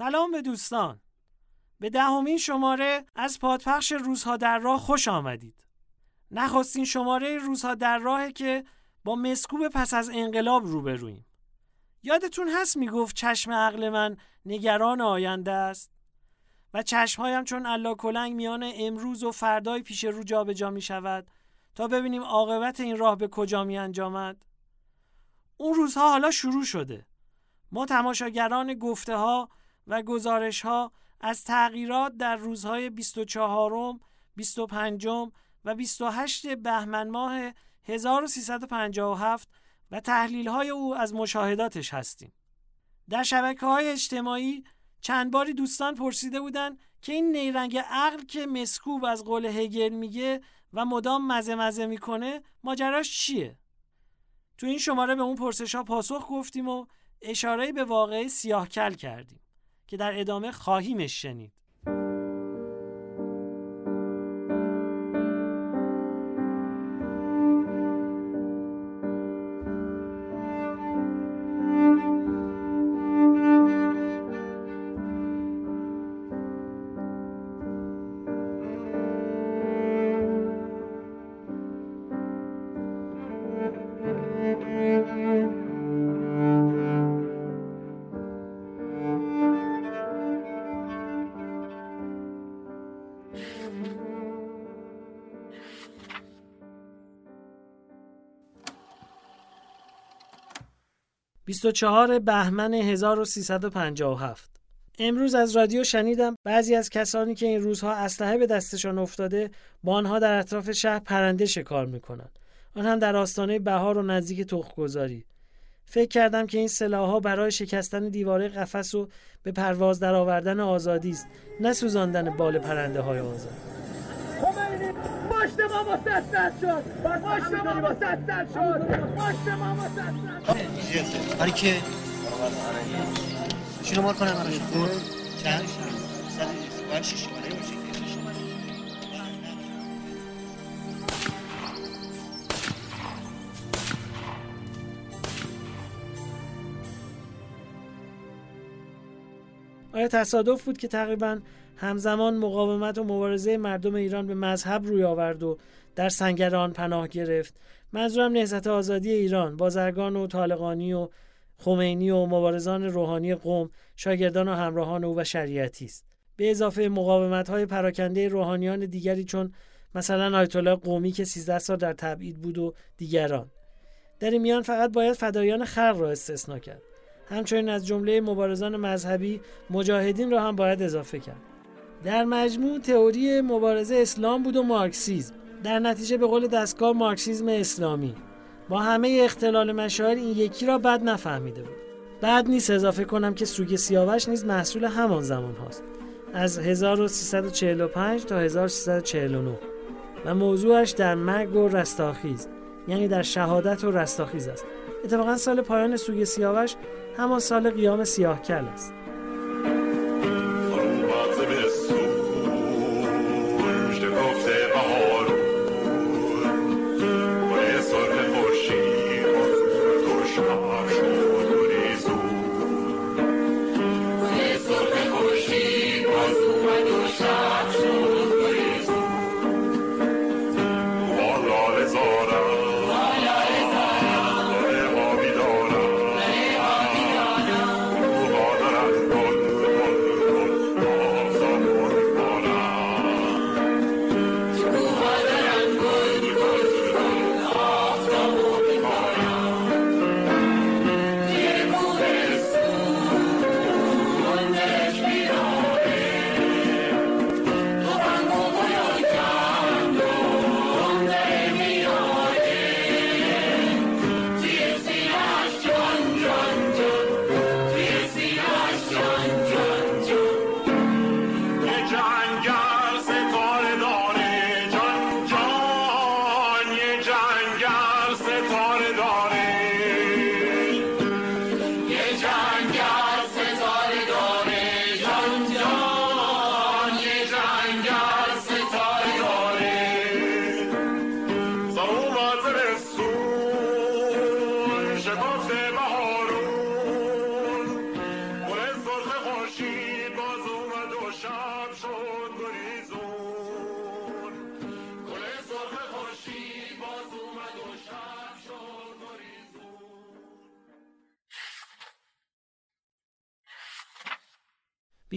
سلام به دوستان. به دهمین شماره از پادپخش روزها در راه خوش آمدید. نخواستین شماره روزها در راهه که با مسکوب پس از انقلاب روبرویم. یادتون هست می‌گفت چشم عقل من نگران آینده است؟ و چشمهایم چون الله کلنگ میان امروز و فردای پیش رو جابجا جا می شود تا ببینیم عاقبت این راه به کجا می انجامد اون روزها حالا شروع شده. ما تماشاگران گفته ها و گزارش ها از تغییرات در روزهای 24 25 و 28 بهمن ماه 1357 و تحلیل های او از مشاهداتش هستیم. در شبکه های اجتماعی چند باری دوستان پرسیده بودند که این نیرنگ عقل که مسکوب از قول هگل میگه و مدام مزه مزه می‌کنه ماجراش چیه؟ تو این شماره به اون پرسش ها پاسخ گفتیم و اشاره به واقعه سیاهکل کردیم که در ادامه خواهیمش شنید. 24 بهمن 1357 امروز از رادیو شنیدم بعضی از کسانی که این روزها اسلحه به دستشان افتاده با آنها در اطراف شهر پرنده شکار می‌کنند. آن هم در آستانه بهار و نزدیک تخمگذاری. فکر کردم که این سلاحها برای شکستن دیواره قفس و به پرواز درآوردن آزادی است نه سوزاندن بال پرنده های آزاد. پشت ما شد. پشت ما شد. پشت ما برای که. مار کنم چند شماره باشه آیا تصادف بود که تقریبا همزمان مقاومت و مبارزه مردم ایران به مذهب روی آورد و در سنگر آن پناه گرفت. منظورم نهضت آزادی ایران بازرگان و طالقانی و خمینی و مبارزان روحانی قوم شاگردان و همراهان او و شریعتی است. به اضافه مقاومت های پراکنده روحانیان دیگری چون مثلا آیت الله قومی که 13 سال در تبعید بود و دیگران. در این میان فقط باید فدایان خلق را استثنا کرد. همچنین از جمله مبارزان مذهبی مجاهدین را هم باید اضافه کرد. در مجموع تئوری مبارزه اسلام بود و مارکسیزم. در نتیجه به قول دستگاه مارکسیزم اسلامی. با همه اختلال مشاعر این یکی را بد نفهمیده بود. بعد نیست اضافه کنم که سوگ سیاوش نیز محصول همان زمان هاست. از 1345 تا 1349 و موضوعش در مرگ و رستاخیز. یعنی در شهادت و رستاخیز است. اتفاقا سال پایان سوگ سیاوش همان سال قیام سیاهکل است.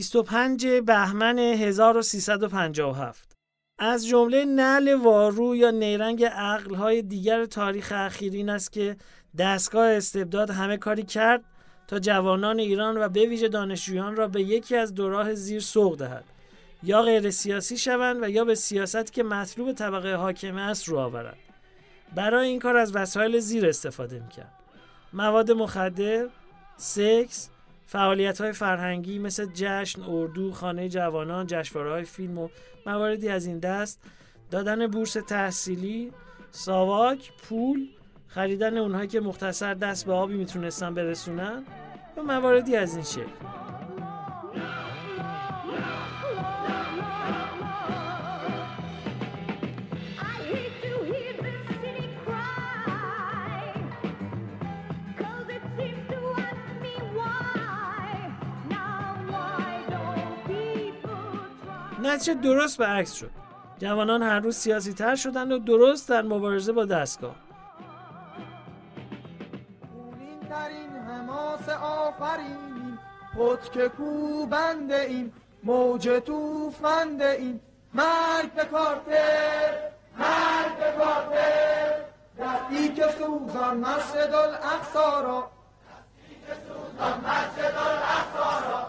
25 بهمن 1357 از جمله نل وارو یا نیرنگ عقلهای دیگر تاریخ اخیر این است که دستگاه استبداد همه کاری کرد تا جوانان ایران و به ویژه دانشجویان را به یکی از دوراه زیر سوق دهد. یا غیر سیاسی شوند و یا به سیاست که مطلوب طبقه حاکمه است رو آورد برای این کار از وسایل زیر استفاده می‌کرد. مواد مخدر سکس فعالیت های فرهنگی مثل جشن، اردو، خانه جوانان، جشنواره فیلم و مواردی از این دست. دادن بورس تحصیلی، ساواک، پول، خریدن اونهایی که مختصر دست به آبی می‌تونستن برسونن و مواردی از این شکل. نتیجه درست برعکس شد. جوانان هر روز سیاسی تر شدند و درست در مبارزه با دستگاه. آفرینیم پتک کوبنده ایم موج توفنده ایم. مرگ به کارتر مرگ به کارتر. دستی که سوزان مسجد الاقصا را دستی که سوزان مسجد الاقصا را.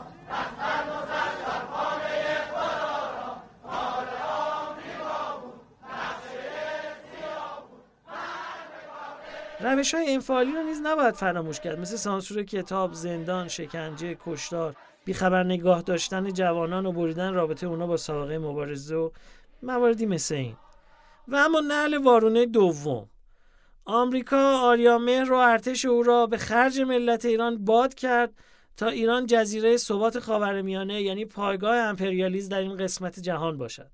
روش های انفعالی رو نیز نباید فراموش کرد. مثل سانسور کتاب، زندان، شکنجه، کشتار. بیخبر نگاه داشتن جوانان و بریدن رابطه اونا با سابقه مبارزه و مواردی مثل این. و اما نقل وارونه دوم. آمریکا آریامهر و ارتش او را به خرج ملت ایران باد کرد تا ایران جزیره ثبات خاورمیانه یعنی پایگاه امپریالیزم در این قسمت جهان باشد.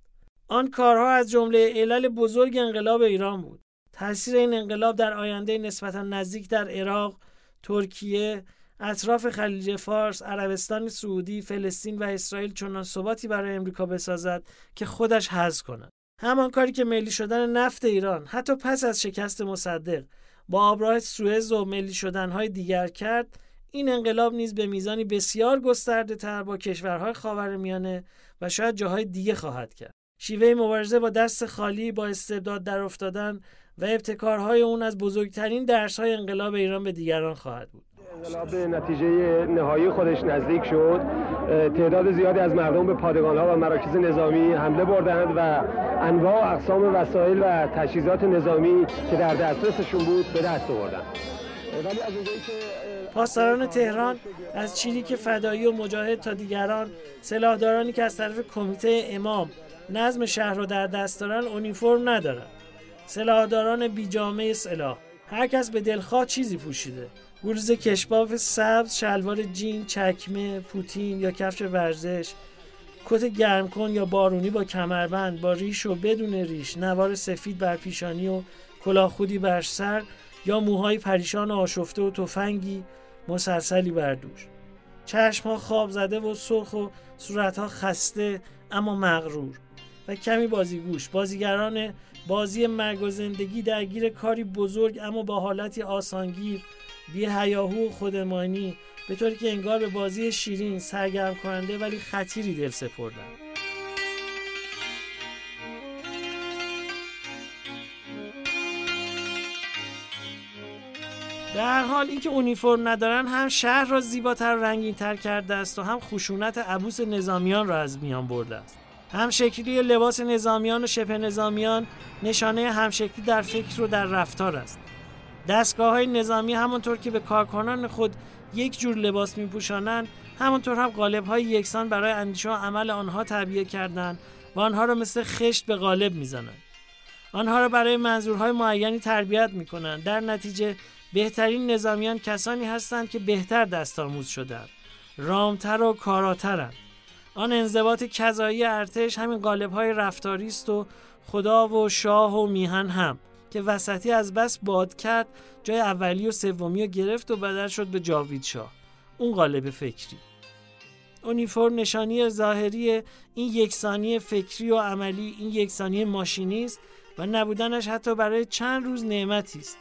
آن کارها از جمله علل بزرگ انقلاب ایران بود. تاثیر این انقلاب در آینده نسبتا نزدیک در عراق، ترکیه، اطراف خلیج فارس، عربستان سعودی، فلسطین و اسرائیل چنان ثباتی برای امریکا بسازد که خودش حذف کند. همان کاری که ملی شدن نفت ایران حتی پس از شکست مصدق با آبراه سوئز و ملی شدنهای دیگر کرد این انقلاب نیز به میزانی بسیار گسترده تر با کشورهای خاورمیانه و شاید جاهای دیگه خواهد کرد. شیوه مبارزه با دست خالی با استبداد در افتادن و ابتکارهای اون از بزرگترین درسهای انقلاب ایران به دیگران خواهد بود. انقلاب به نتیجه نهایی خودش نزدیک شد. تعداد زیادی از مردم به پادگان ها و مراکز نظامی حمله بردند و انواع و اقسام وسایل و تجهیزات نظامی که در دسترسشون بود به دست آوردند پاسداران تهران از چیریک فدایی و مجاهد تا دیگران سلاحدارانی که از طرف کمیته امام نظم شهر رو در دست دارن اونیفرم ندارن. سلاحداران بیجامه سلاح. هر کس به دلخواه چیزی پوشیده. گروز کشباف سبز شلوار جین چکمه پوتین یا کفش ورزش. کت گرم کن یا بارونی با کمربند با ریش و بدون ریش. نوار سفید بر پیشانی و کلاه خودی بر سر یا موهای پریشان آشفته و تفنگی مسلسلی بر دوش. چشم ها خواب زده و سرخ و صورت ها خسته اما مغرور. و کمی بازیگوش بازیگران بازی مرگ و زندگی درگیر کاری بزرگ اما با حالتی آسانگیر بی هیاهو و خودمانی. به طوری که انگار به بازی شیرین سرگرم کننده ولی خطیری دل سپردن. در حال اینکه اونیفرم ندارن هم شهر را زیباتر و رنگینتر کرده است و هم خشونت عبوس نظامیان را از میان برده است. همشکلی لباس نظامیان و شبه نظامیان نشانه همشکلی در فکر و در رفتار است. دستگاه های نظامی همانطور که به کارکنان خود یک جور لباس می پوشانند همانطور هم قالب های یکسان برای اندیشه و عمل آنها تعبیه کردند و آنها را مثل خشت به قالب می‌زنند. آنها را برای منظورهای معینی تربیت می کنند در نتیجه بهترین نظامیان کسانی هستند که بهتر دستآموز شدند رامتر و کاراترند. آن انضباط کذایی ارتش همین قالب های رفتاری است و خدا و شاه و میهن هم که وسطی از بس باد کرد جای اولی و سومی رو گرفت و بدل شد به جاوید شاه. اون قالب فکری. اونیفرم نشانی ظاهری این یکسانی فکری و عملی این یکسانی ماشینی است و نبودنش حتی برای چند روز نعمتی است.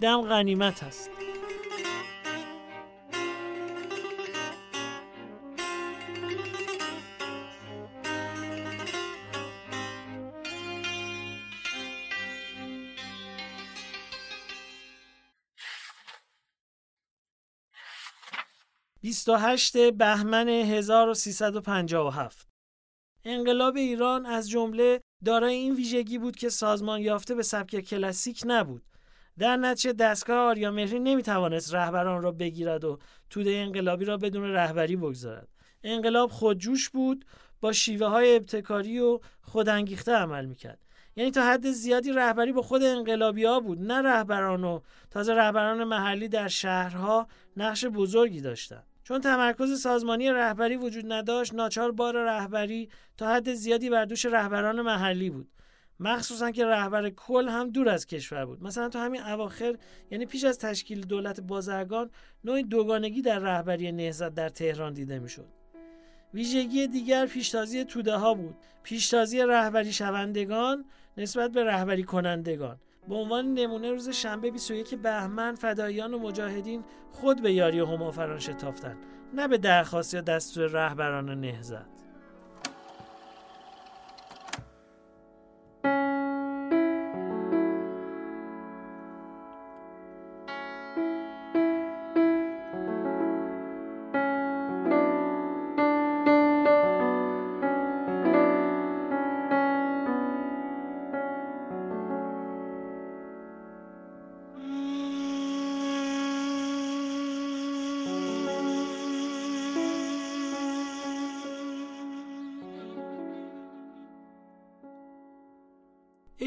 دم غنیمت است. 28 بهمن 1357 انقلاب ایران از جمله دارای این ویژگی بود که سازمان یافته به سبک کلاسیک نبود. در نتیجه دستگاه آریا مهری نمی‌توانست رهبران را بگیرد و توده انقلابی را بدون رهبری بگذارد. انقلاب خودجوش بود با شیوه های ابتکاری و خودانگیخته عمل می‌کرد. یعنی تا حد زیادی رهبری با خود انقلابی ها بود نه رهبران و تازه رهبران محلی در شهرها نقش بزرگی داشتند. چون تمرکز سازمانی رهبری وجود نداشت ناچار بار رهبری تا حد زیادی بر دوش رهبران محلی بود. مخصوصا که رهبر کل هم دور از کشور بود. مثلا تو همین اواخر یعنی پیش از تشکیل دولت بازرگان نوعی دوگانگی در رهبری نهضت در تهران دیده می‌شد. ویژگی دیگر پیشتازی توده ها بود. پیشتازی رهبری شوندگان نسبت به رهبری کنندگان. به عنوان نمونه روز شنبه 21 بهمن فدایان و مجاهدین خود به یاری همافران شتافتند نه به درخواست یا دستور رهبران نهزت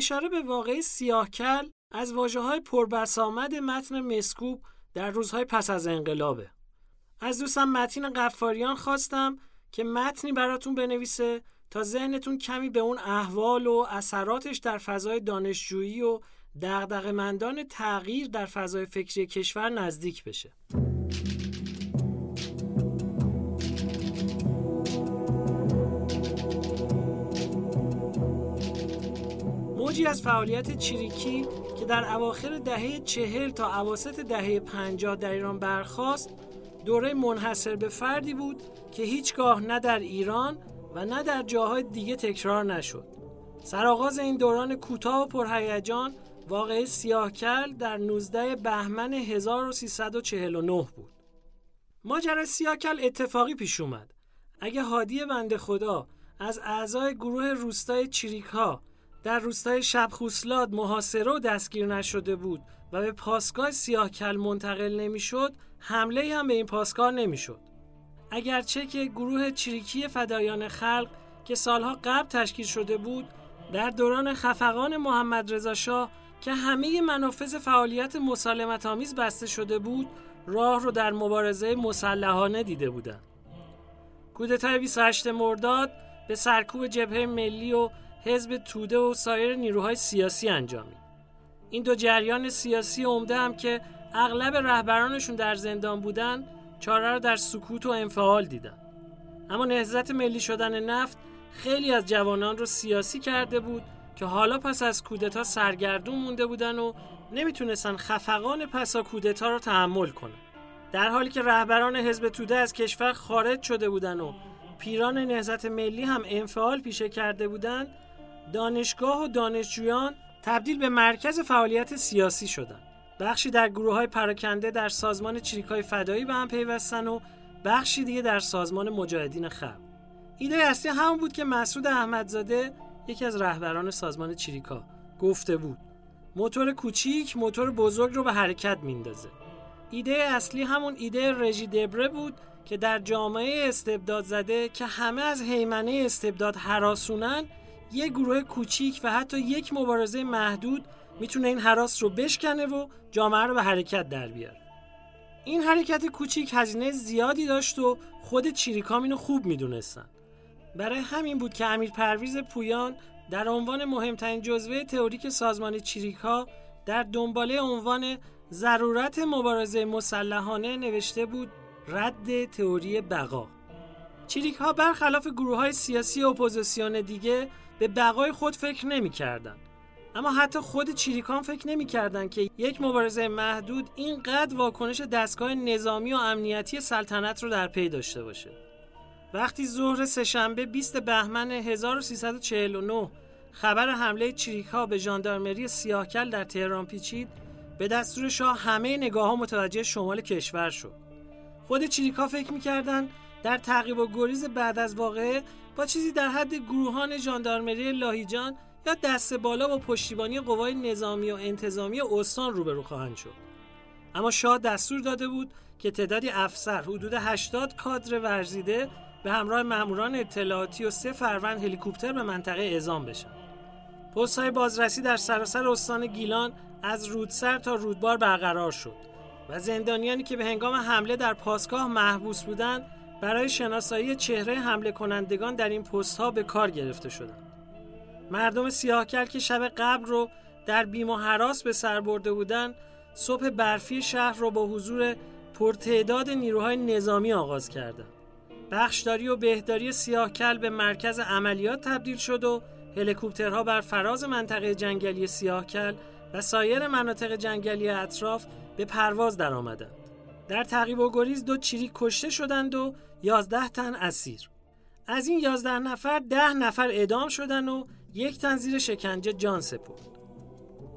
اشاره به واقعی سیاهکل از واجه های پربسامد متن مسکوب در روزهای پس از انقلابه. از دوستم متین قفاریان خواستم که متنی براتون بنویسه تا ذهنتون کمی به اون احوال و اثراتش در فضای دانشجویی و دغدغه‌مندان تغییر در فضای فکری کشور نزدیک بشه. موجی از فعالیت چریکی که در اواخر دهه چهل تا عواسط دهه پنجاه در ایران برخاست دوره منحصر به فردی بود که هیچگاه نه در ایران و نه در جاهای دیگه تکرار نشد. سرآغاز این دوران کوتاه و پرهیجان واقعه سیاهکل در 19 بهمن 1349 بود. ماجرای سیاهکل اتفاقی پیش اومد. اگه هادی بنده خدا از اعضای گروه روستای چریکها در روستای شبخوسلاد محاصره و دستگیر نشده بود و به پاسگاه سیاهکل منتقل نمی‌شد حمله هم به این پاسگاه نمی‌شد اگرچه که گروه چریکی فدایان خلق که سالها قبل تشکیل شده بود در دوران خفقان محمد رضا شاه که همه منافذ فعالیت مسالمت آمیز بسته شده بود راه رو در مبارزه مسلحانه دیده بودند. کودتای 28 مرداد به سرکوب جبهه ملی و حزب توده و سایر نیروهای سیاسی انجامید این دو جریان سیاسی عمده هم که اغلب رهبرانشون در زندان بودن چاره رو در سکوت و انفعال دیدن. اما نهضت ملی شدن نفت خیلی از جوانان رو سیاسی کرده بود که حالا پس از کودتا سرگردون مونده بودن و نمی‌تونستن خفقان پسا کودتا رو تحمل کنن. در حالی که رهبران حزب توده از کشور خارج شده بودن و پیران نهضت ملی هم انفعال پیشه کرده بودند دانشگاه و دانشجویان تبدیل به مرکز فعالیت سیاسی شدند. بخشی در گروه های پراکنده در سازمان چریکای فدایی به هم پیوستن و بخشی دیگه در سازمان مجاهدین خلق. ایده اصلی همون بود که مسعود احمدزاده یکی از رهبران سازمان چریکا گفته بود موتور کوچیک موتور بزرگ رو به حرکت میندازه ایده اصلی همون ایده رژی دبره بود که در جامعه استبداد زده که همه از حیمنه استبداد حراسونن یه گروه کوچیک و حتی یک مبارزه محدود می‌تونه این حراس رو بشکنه و جامعه رو به حرکت در بیاره. این حرکت کوچیک هزینه زیادی داشت و خود چیریکام اینو خوب می‌دونستن. برای همین بود که امیر پرویز پویان در عنوان مهمترین جزوه تئوریک سازمان چریکا در دنباله عنوان ضرورت مبارزه مسلحانه نوشته بود رد تئوری بقا. چریک ها برخلاف گروه های سیاسی اپوزیسیون دیگه به بقای خود فکر نمی کردن. اما حتی خود چریکان فکر نمی کردن که یک مبارزه محدود اینقدر واکنش دستگاه نظامی و امنیتی سلطنت رو در پی داشته باشه. وقتی ظهر سهشنبه 20 بهمن 1349 خبر حمله چریکا به ژاندارمری سیاهکل در تهران پیچید به دستور شاه همه نگاه ها متوجه شمال کشور شد. خود چریکا فکر می‌کردن در تعقیب و گریز بعد از واقعه با چیزی در حد گروهان ژاندارمری لاهیجان یا دست بالا با پشتیبانی قوای نظامی و انتظامی استان روبرو خواهند شد اما شاه دستور داده بود که تعدادی افسر حدود 80 کادر ورزیده به همراه ماموران اطلاعاتی و سه فروند هلیکوپتر به منطقه اعزام بشن. پست های بازرسی در سراسر استان گیلان از رودسر تا رودبار برقرار شد و زندانیانی که به هنگام حمله در پاسگاه محبوس بودند برای شناسایی چهره حمله کنندگان در این پست ها به کار گرفته شدند. مردم سیاهکل که شب قبل رو در بیم و حراس به سر برده بودند صبح برفی شهر را با حضور پرتعداد نیروهای نظامی آغاز کردند. بخشداری و بهداری سیاهکل به مرکز عملیات تبدیل شد و هلیکوپترها بر فراز منطقه جنگلی سیاهکل و سایر مناطق جنگلی اطراف به پرواز درآمدند. در تعقیب و گریز دو چیری کشته شدند و یازده تن اسیر. از این یازده نفر ده نفر اعدام شدند و یک تن زیر شکنجه جان سپرد.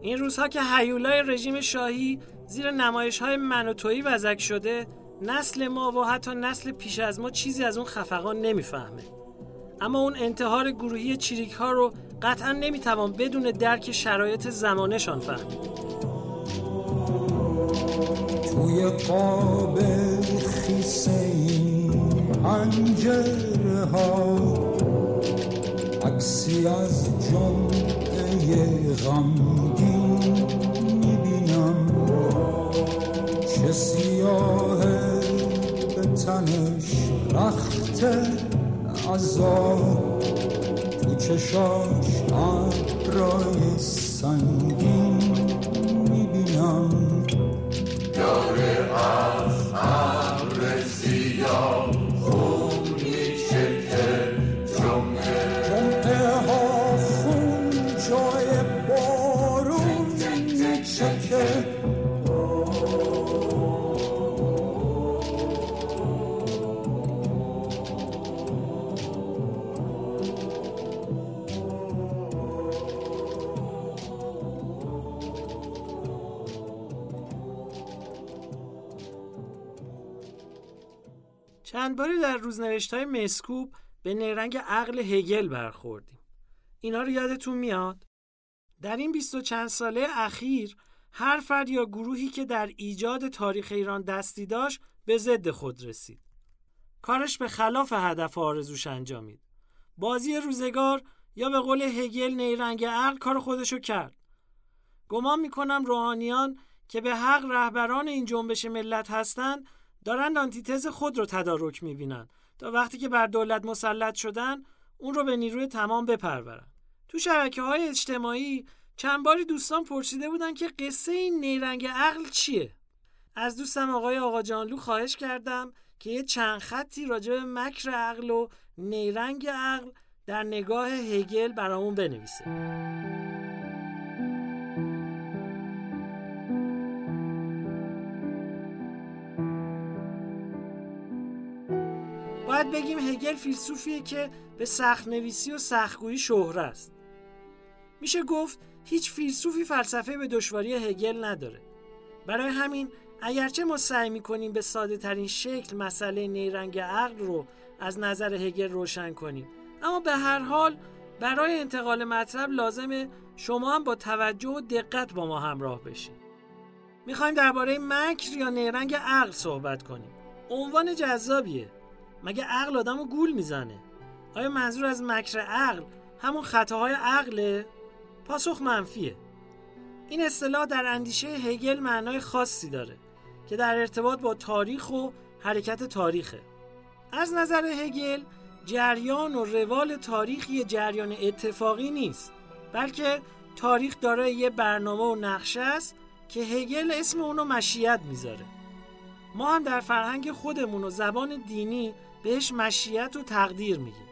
این روزها که حیولای رژیم شاهی زیر نمایش های منوتویی وزک شده نسل ما و حتی نسل پیش از ما چیزی از اون خفقان نمی‌فهمه اما اون انتحار گروهی چیریک ها رو قطعا نمی‌توان بدون درک شرایط زمانشان فهمید توی قاب خیسه پنجره ها عکسی از جمعه غمگین می‌بینم. چه سیاه به تنش رخت عذاب تو چشاش ابرای سنگین روزنوشت های مسکوب به نیرنگ عقل هگل برخوردیم. اینا رو یادتون میاد؟ در این بیست و چند ساله اخیر هر فرد یا گروهی که در ایجاد تاریخ ایران دستی داشت به ضد خود رسید. کارش به خلاف هدف آرزوش انجامید. بازی روزگار یا به قول هگل نیرنگ عقل کار خودشو کرد. گمان می‌کنم روحانیان که به حق رهبران این جنبش ملت هستند دارند آنتیتز خود رو تدارک می‌بینن. تا وقتی که بر دولت مسلط شدن اون رو به نیروی تمام بپرورن. تو شبکه های اجتماعی چند باری دوستان پرسیده بودن که قصه این نیرنگ عقل چیه. از دوستم آقای آقا جانلو خواهش کردم که یه چند خطی راجع به مکر عقل و نیرنگ عقل در نگاه هگل برامون بنویسه. باید بگیم هگل فیلسوفیه که به سخت نویسی و سختگویی شهره است. میشه گفت هیچ فیلسوفی فلسفه به دشواری هگل نداره. برای همین اگرچه ما سعی می‌کنیم به ساده ترین شکل مسئله نیرنگ عقل رو از نظر هگل روشن کنیم اما به هر حال برای انتقال مطلب لازمه شما هم با توجه و دقت با ما همراه بشین. می‌خوایم درباره مکر یا نیرنگ عقل صحبت کنیم. عنوان جذابیه. مگه عقل آدم رو گول می‌زنه؟ آیا منظور از مکر عقل همون خطاهای عقله؟ پاسخ منفیه. این اصطلاح در اندیشه هگل معنای خاصی داره که در ارتباط با تاریخ و حرکت تاریخه. از نظر هگل جریان و روال تاریخ یه جریان اتفاقی نیست بلکه تاریخ دارای یه برنامه و نقشه است که هگل اسم اونو مشیت می‌ذاره. ما هم در فرهنگ خودمون و زبان دینی بهش مشیت و تقدیر میگیم.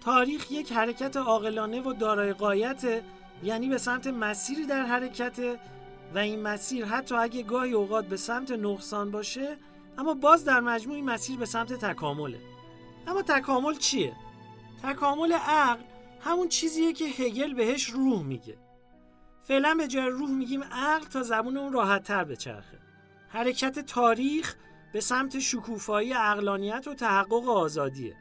تاریخ یک حرکت عاقلانه و دارای قایت یعنی به سمت مسیری در حرکت و این مسیر حتی اگه گاهی اوقات به سمت نقصان باشه اما باز در مجموع این مسیر به سمت تکامله. اما تکامل چیه؟ تکامل عقل همون چیزیه که هگل بهش روح میگه. فعلا به جای روح میگیم عقل تا زبون اون راحت تر بچرخه. حرکت تاریخ به سمت شکوفایی اقلانیت و تحقق آزادیه.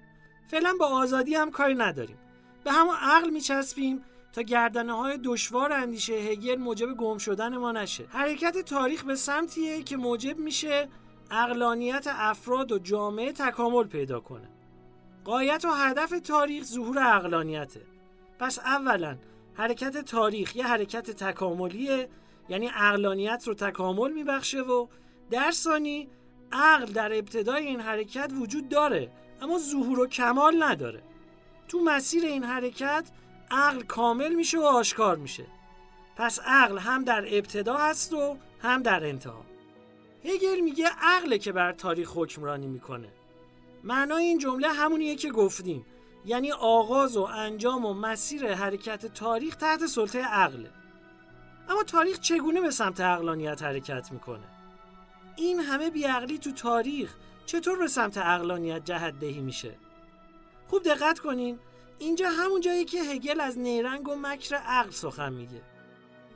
فعلا با آزادی هم کاری نداریم. به همون عقل میچسبیم تا گردنه های دشوار اندیشه هگل موجب گم شدن ما نشه. حرکت تاریخ به سمتیه که موجب میشه اقلانیت افراد و جامعه تکامل پیدا کنه. قایت و هدف تاریخ ظهور اقلانیته پس اولا حرکت تاریخ یه حرکت تکاملیه یعنی اقلانیت رو تکامل میبخشه و در ثانی عقل در ابتدای این حرکت وجود داره اما ظهور و کمال نداره. تو مسیر این حرکت عقل کامل میشه و آشکار میشه. پس عقل هم در ابتدا هست و هم در انتها. هگل میگه عقله که بر تاریخ حکمرانی می‌کنه. معنای این جمله همونیه که گفتیم. یعنی آغاز و انجام و مسیر حرکت تاریخ تحت سلطه عقله. اما تاریخ چگونه به سمت عقلانیت حرکت می‌کنه؟ این همه بیعقلی تو تاریخ چطور به سمت عقلانیت جهت دهی میشه؟ خوب دقت کنین اینجا همون جایی که هگل از نیرنگ و مکر عقل سخن میگه.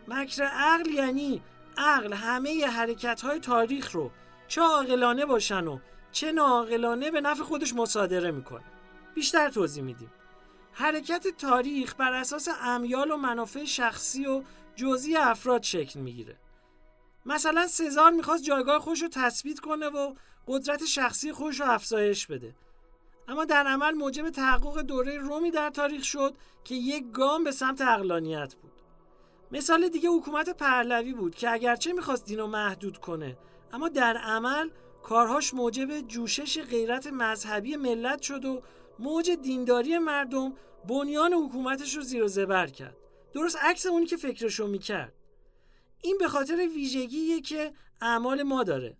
مکر عقل یعنی عقل همه حرکت های تاریخ رو چه عاقلانه باشن و چه ناعاقلانه به نفع خودش مصادره می‌کنه. بیشتر توضیح میدیم. حرکت تاریخ بر اساس امیال و منافع شخصی و جزئی افراد شکل می‌گیره. مثلا سزار می‌خواست جایگاه خودش رو تثبیت کنه و قدرت شخصی خودش رو افزایش بده. اما در عمل موجب تحقق دوره رومی در تاریخ شد که یک گام به سمت اقلانیت بود. مثال دیگه حکومت پهلوی بود که اگرچه می‌خواست دین رو محدود کنه اما در عمل کارهاش موجب جوشش غیرت مذهبی ملت شد و موج دینداری مردم بنیان حکومتش رو زیر و زبر کرد. درست عکس اونی که فکرشو می‌کرد. این به خاطر ویژگیه که اعمال ما داره.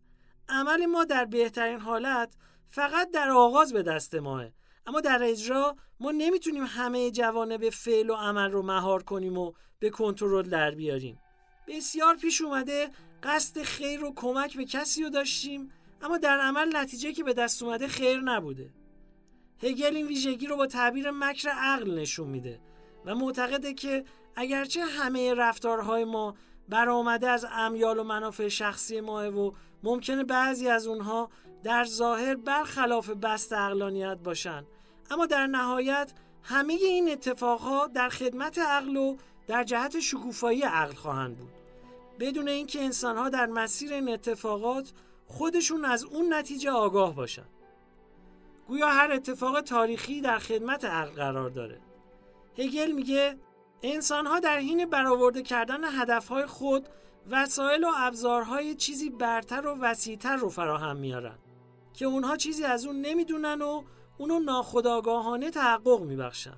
عمل ما در بهترین حالت فقط در آغاز به دست ماه اما در اجرا ما نمی‌تونیم همه به فعل و عمل رو مهار کنیم و به کنترل در بیاریم. بسیار پیش اومده قصد خیر و کمک به کسی رو داشتیم اما در عمل نتیجه که به دست اومده خیر نبوده. هگل این ویژگی رو با تعبیر مکر عقل نشون میده و معتقده که اگرچه همه رفتارهای ما برآمده از امیال و منافع شخصی ماه و ممکنه بعضی از اونها در ظاهر برخلاف بست اقلانیت باشن. اما در نهایت همه این اتفاقها در خدمت عقل و در جهت شکوفایی عقل خواهند بود. بدون اینکه انسانها در مسیر این اتفاقات خودشون از اون نتیجه آگاه باشن. گویا هر اتفاق تاریخی در خدمت عقل قرار داره. هگل میگه انسانها در حین برآورده کردن هدفهای خود وسایل و ابزارهای چیزی برتر و وسیعتر رو فراهم میارن که اونها چیزی از اون نمی‌دونن و اونو ناخداگاهانه تحقق میبخشن.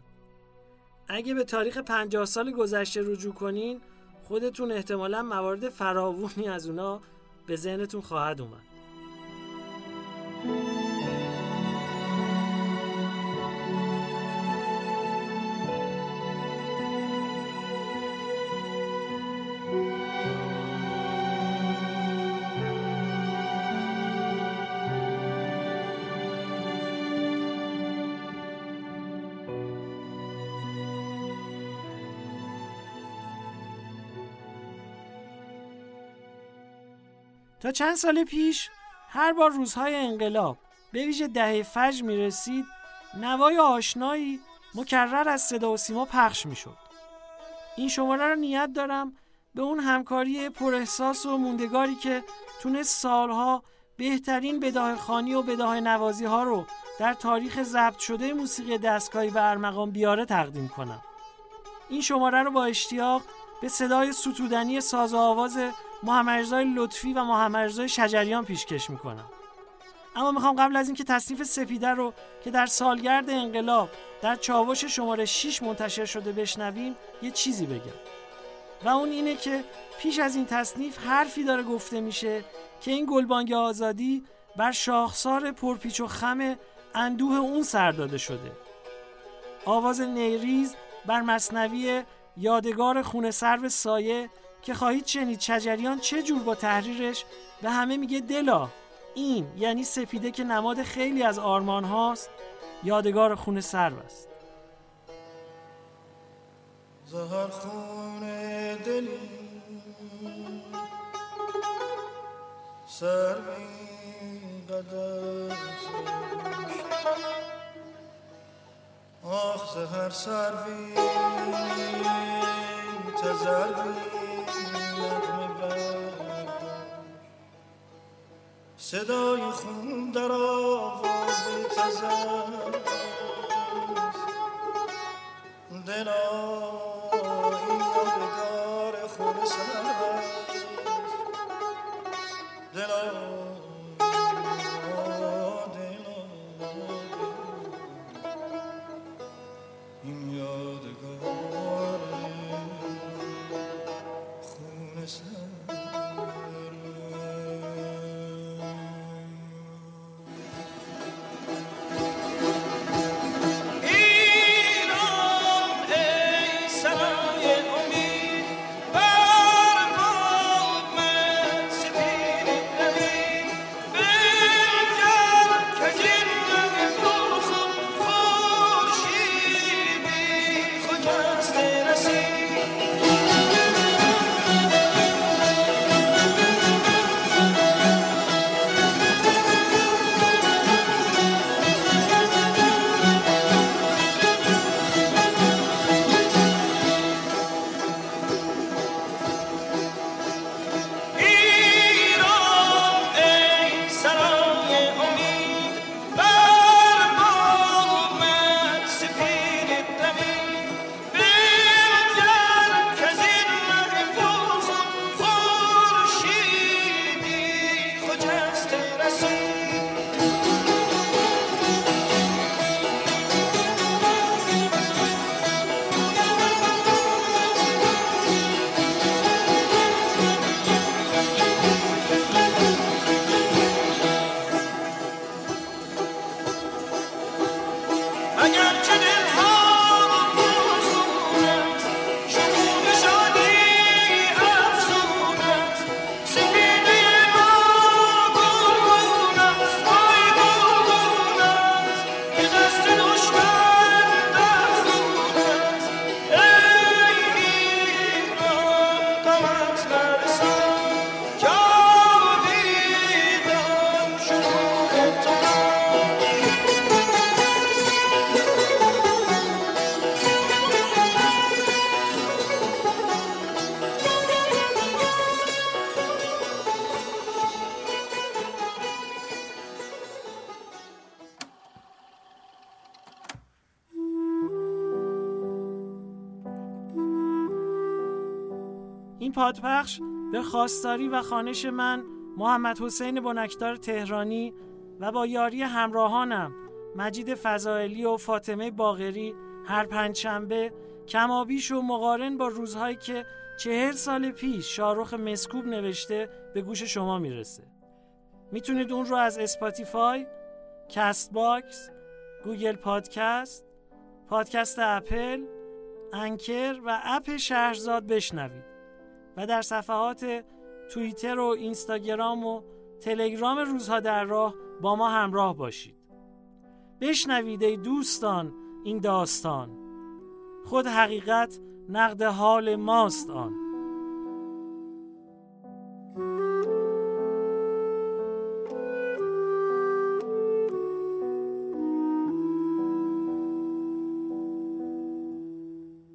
اگه به تاریخ پنجاه سال گذشته رجوع کنین خودتون احتمالا موارد فراوونی از اونا به ذهنتون خواهد اومد. تا چند سال پیش هر بار روزهای انقلاب به ویژه دهه فجر می رسید نوای آشنایی مکرر از صدا و سیما پخش می شد. این شماره رو نیت دارم به اون همکاری پر احساس و موندگاری که تونست سالها بهترین بداه خانی و بداه نوازی ها رو در تاریخ ضبط شده موسیقی دستگاهی به ارمغان بیاره تقدیم کنم. این شماره رو با اشتیاق به صدای ستودنی ساز و آواز محمد لطفی و محمد شجریان پیشکش می‌کنم. اما می‌خوام قبل از اینکه تصنیف سپیده رو که در سالگرد انقلاب در چاوش شماره 6 منتشر شده بشنویم یه چیزی بگم. و اون اینه که پیش از این تصنیف حرفی داره گفته میشه که این گلبانگ آزادی بر شاخسار پرپیچ و خم اندوه اون سر داده شده. آواز نیریز بر مصنوی یادگار خونه سرو سایه که خواهید شنید شجریان چه جور با تحریرش؟ به همه میگه دلا این یعنی سپیده که نماد خیلی از آرمان هاست. یادگار خون سرو است. زهر خون دلی قدر آخ زهر سروی تزروی. نغمه برداشت صدای خون در آوازی تزر دلا I got you in پادپخش به خواستاری و خوانش من محمد حسین بنکدار تهرانی و با یاری همراهانم مجید فضائلی و فاطمه باغری هر پنجشنبه کمابیش و مقارن با روزهایی که چهل سال پیش شاهرخ مسکوب نوشته به گوش شما می‌رسه. می‌تونید اون رو از Spotify، Castbox، Google Podcast، پادکست اپل، انکر و اپ شهرزاد بشنوید. و در صفحات توییتر و اینستاگرام و تلگرام روزها در راه با ما همراه باشید. بشنوید ای دوستان این داستان. خود حقیقت نقد حال ماست آن.